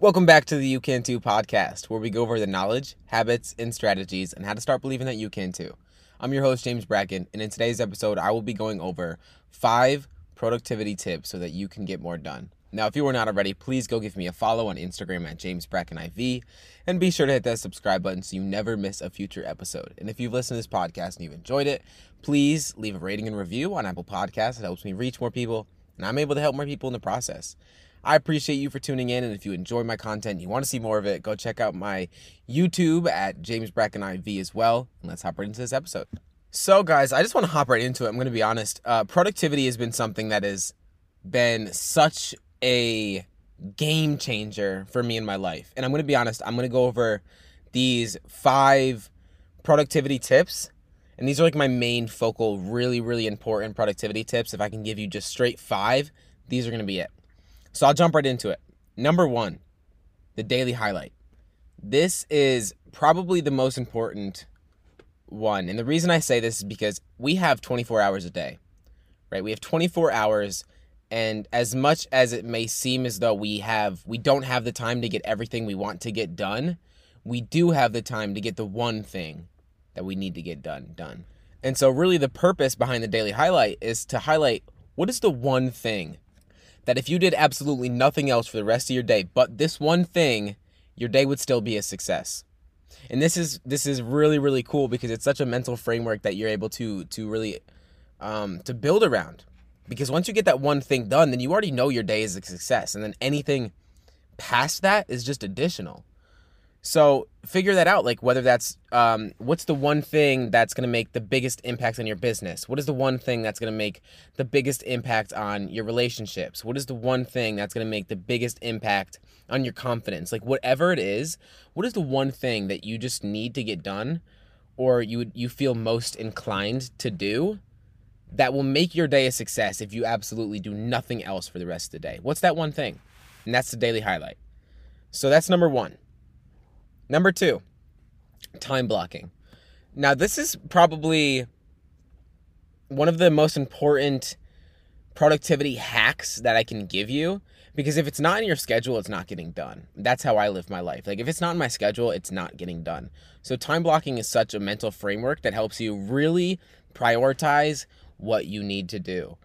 Welcome back to the You Can Too podcast, where we go over the knowledge, habits, and strategies and how to start believing that you can too. I'm your host, James Bracken, and in today's episode, I will be going over five productivity tips so that you can get more done. Now, if you are not already, please go give me a follow on Instagram at James Bracken IV, and be sure to hit that subscribe button so you never miss a future episode. And if you've listened to this podcast and you've enjoyed it, please leave a rating and review on Apple Podcasts. It helps me reach more people, and I'm able to help more people in the process. I appreciate you for tuning in. And if you enjoy my content and you want to see more of it, go check out my YouTube at James Bracken IV as well. And let's hop right into this episode. So, guys, I just want to hop right into it. I'm going to be honest. Uh, productivity has been something that has been such a game changer for me in my life. And I'm going to be honest, I'm going to go over these five productivity tips. And these are like my main focal, really, really important productivity tips. If I can give you just straight five, these are going to be it. So I'll jump right into it. Number one, the daily highlight. This is probably the most important one. And the reason I say this is because we have 24 hours a day, right? We have 24 hours. And as much as it may seem as though we have, we don't have the time to get everything we want to get done, we do have the time to get the one thing that we need to get done, done. And so, really, the purpose behind the daily highlight is to highlight what is the one thing that if you did absolutely nothing else for the rest of your day but this one thing, your day would still be a success. And this is this is really really cool because it's such a mental framework that you're able to to really um, to build around. Because once you get that one thing done, then you already know your day is a success, and then anything past that is just additional. So figure that out. Like whether that's um, what's the one thing that's going to make the biggest impact on your business? What is the one thing that's going to make the biggest impact on your relationships? What is the one thing that's going to make the biggest impact on your confidence? Like whatever it is, what is the one thing that you just need to get done, or you you feel most inclined to do? That will make your day a success if you absolutely do nothing else for the rest of the day. What's that one thing? And that's the daily highlight. So that's number one. Number two, time blocking. Now, this is probably one of the most important productivity hacks that I can give you because if it's not in your schedule, it's not getting done. That's how I live my life. Like, if it's not in my schedule, it's not getting done. So, time blocking is such a mental framework that helps you really prioritize what you need to do.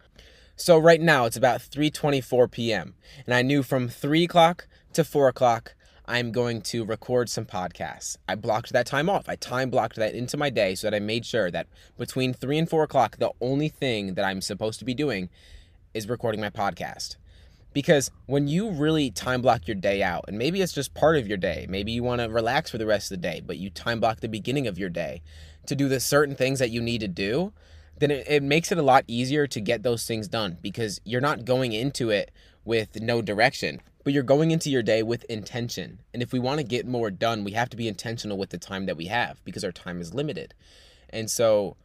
So, right now, it's about 3:24 p.m., and I knew from 3 o'clock to 4 o'clock I'm going to record some podcasts. I blocked that time off. I time blocked that into my day so that I made sure that between three and four o'clock, the only thing that I'm supposed to be doing is recording my podcast. Because when you really time block your day out, and maybe it's just part of your day, maybe you want to relax for the rest of the day, but you time block the beginning of your day to do the certain things that you need to do, then it, it makes it a lot easier to get those things done because you're not going into it with no direction but you're going into your day with intention. And if we want to get more done, we have to be intentional with the time that we have because our time is limited. And so,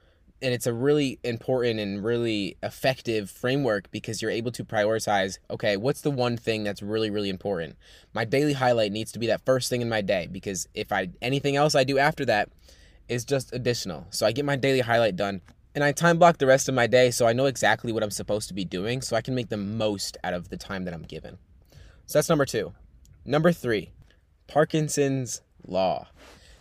and it's a really important and really effective framework because you're able to prioritize okay, what's the one thing that's really, really important? My daily highlight needs to be that first thing in my day because if I anything else I do after that is just additional. So I get my daily highlight done and I time block the rest of my day so I know exactly what I'm supposed to be doing so I can make the most out of the time that I'm given. So that's number two. Number three, Parkinson's Law.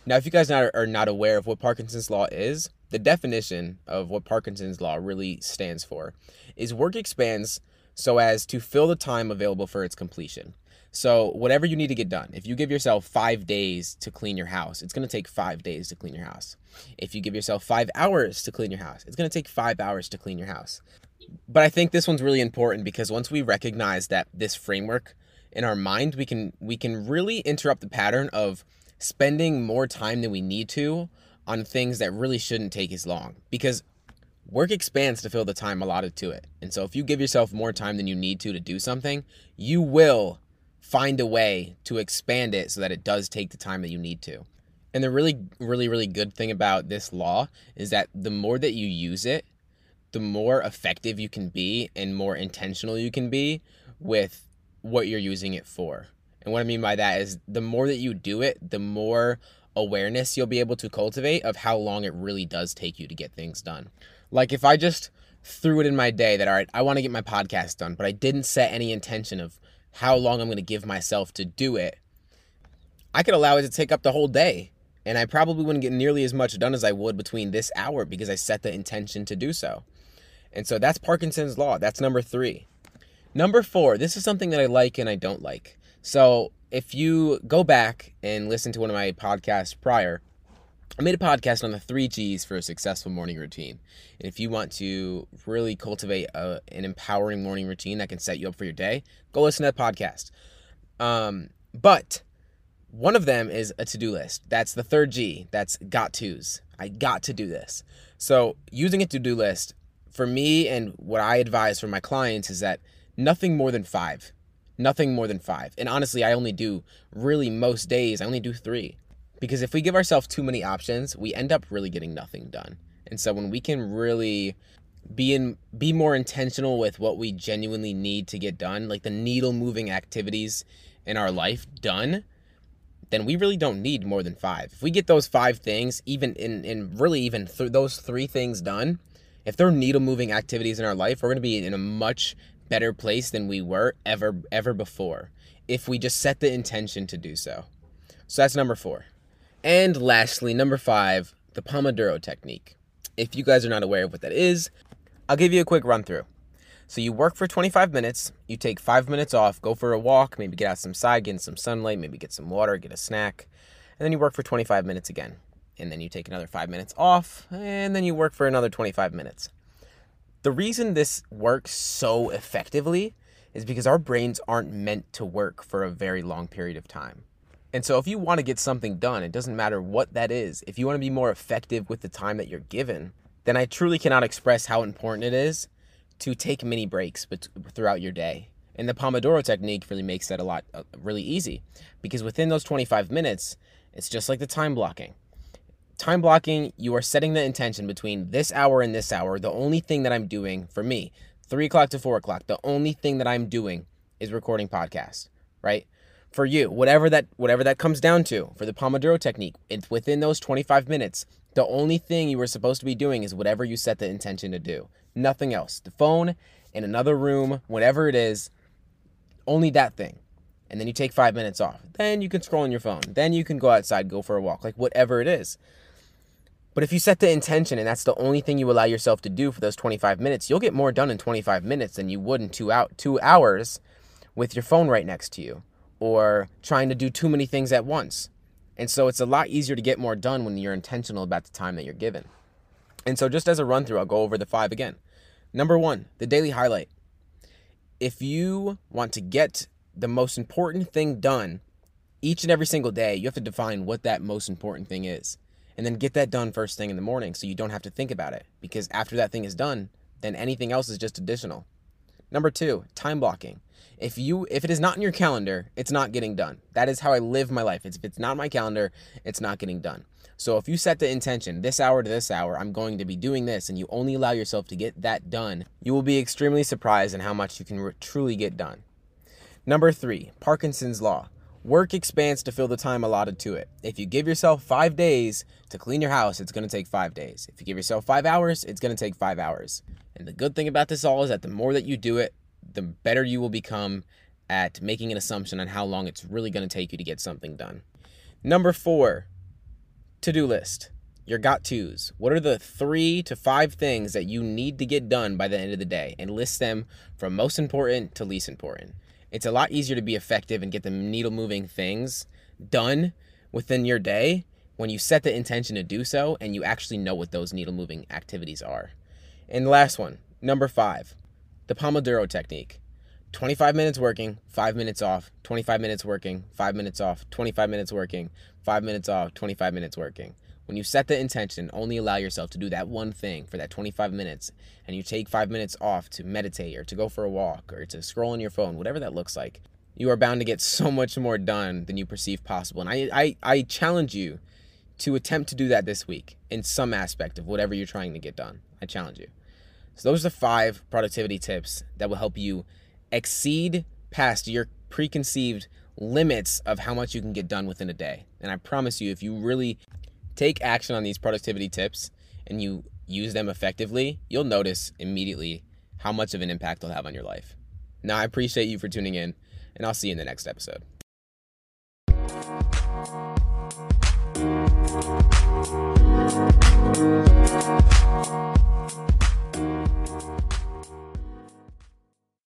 Now, if you guys are not aware of what Parkinson's Law is, the definition of what Parkinson's Law really stands for is work expands so as to fill the time available for its completion. So, whatever you need to get done, if you give yourself five days to clean your house, it's going to take five days to clean your house. If you give yourself five hours to clean your house, it's going to take five hours to clean your house. But I think this one's really important because once we recognize that this framework in our mind, we can we can really interrupt the pattern of spending more time than we need to on things that really shouldn't take as long because work expands to fill the time allotted to it. And so if you give yourself more time than you need to to do something, you will find a way to expand it so that it does take the time that you need to. And the really really really good thing about this law is that the more that you use it, the more effective you can be and more intentional you can be with what you're using it for. And what I mean by that is the more that you do it, the more awareness you'll be able to cultivate of how long it really does take you to get things done. Like if I just threw it in my day that, all right, I want to get my podcast done, but I didn't set any intention of how long I'm going to give myself to do it, I could allow it to take up the whole day. And I probably wouldn't get nearly as much done as I would between this hour because I set the intention to do so. And so that's Parkinson's Law. That's number three. Number four, this is something that I like and I don't like. So if you go back and listen to one of my podcasts prior, I made a podcast on the three G's for a successful morning routine. And if you want to really cultivate a, an empowering morning routine that can set you up for your day, go listen to that podcast. Um, but one of them is a to do list. That's the third G. That's got to's. I got to do this. So, using a to do list for me and what I advise for my clients is that nothing more than five. Nothing more than five. And honestly, I only do really most days, I only do three. Because if we give ourselves too many options, we end up really getting nothing done. And so when we can really be in be more intentional with what we genuinely need to get done, like the needle moving activities in our life done, then we really don't need more than five. If we get those five things, even in, in really even th- those three things done, if they're needle moving activities in our life, we're to be in a much better place than we were ever ever before if we just set the intention to do so. So that's number 4. And lastly, number 5, the Pomodoro technique. If you guys are not aware of what that is, I'll give you a quick run through. So you work for 25 minutes, you take 5 minutes off, go for a walk, maybe get out some side, get in some sunlight, maybe get some water, get a snack, and then you work for 25 minutes again. And then you take another 5 minutes off, and then you work for another 25 minutes. The reason this works so effectively is because our brains aren't meant to work for a very long period of time. And so, if you want to get something done, it doesn't matter what that is. If you want to be more effective with the time that you're given, then I truly cannot express how important it is to take mini breaks throughout your day. And the Pomodoro technique really makes that a lot uh, really easy because within those 25 minutes, it's just like the time blocking time blocking, you are setting the intention between this hour and this hour. The only thing that I'm doing for me, three o'clock to four o'clock, the only thing that I'm doing is recording podcast, right? For you, whatever that whatever that comes down to, for the Pomodoro technique, it's within those 25 minutes. The only thing you were supposed to be doing is whatever you set the intention to do. Nothing else. The phone in another room, whatever it is, only that thing. And then you take five minutes off. Then you can scroll on your phone. Then you can go outside, go for a walk, like whatever it is. But if you set the intention and that's the only thing you allow yourself to do for those 25 minutes, you'll get more done in 25 minutes than you would in two out two hours with your phone right next to you or trying to do too many things at once. And so it's a lot easier to get more done when you're intentional about the time that you're given. And so just as a run through, I'll go over the five again. Number 1, the daily highlight. If you want to get the most important thing done each and every single day, you have to define what that most important thing is and then get that done first thing in the morning so you don't have to think about it because after that thing is done then anything else is just additional number two time blocking. If you if it is not in your calendar it's not getting done. That is how i live my life. It's, if it's not my calendar it's not getting done. So if you set the intention this hour to this hour i'm going to be doing this and you only allow yourself to get that done you will be extremely surprised in how much you can re- truly get done. Number three parkinson's law Work expands to fill the time allotted to it. If you give yourself five days to clean your house, it's going to take five days. If you give yourself five hours, it's going to take five hours. And the good thing about this all is that the more that you do it, the better you will become at making an assumption on how long it's really going to take you to get something done. Number four, to do list. Your got tos. What are the three to five things that you need to get done by the end of the day? And list them from most important to least important it's a lot easier to be effective and get the needle moving things done within your day when you set the intention to do so and you actually know what those needle moving activities are. And the last one, number five, the Pomodoro technique 25 minutes working, five minutes off, 25 minutes working, five minutes off, 25 minutes working, five minutes off, 25 minutes working. When you set the intention, only allow yourself to do that one thing for that 25 minutes, and you take five minutes off to meditate or to go for a walk or to scroll on your phone, whatever that looks like, you are bound to get so much more done than you perceive possible. And I, I, I challenge you to attempt to do that this week in some aspect of whatever you're trying to get done. I challenge you. So, those are five productivity tips that will help you exceed past your preconceived limits of how much you can get done within a day. And I promise you, if you really take action on these productivity tips and you use them effectively, you'll notice immediately how much of an impact they'll have on your life. Now, I appreciate you for tuning in, and I'll see you in the next episode.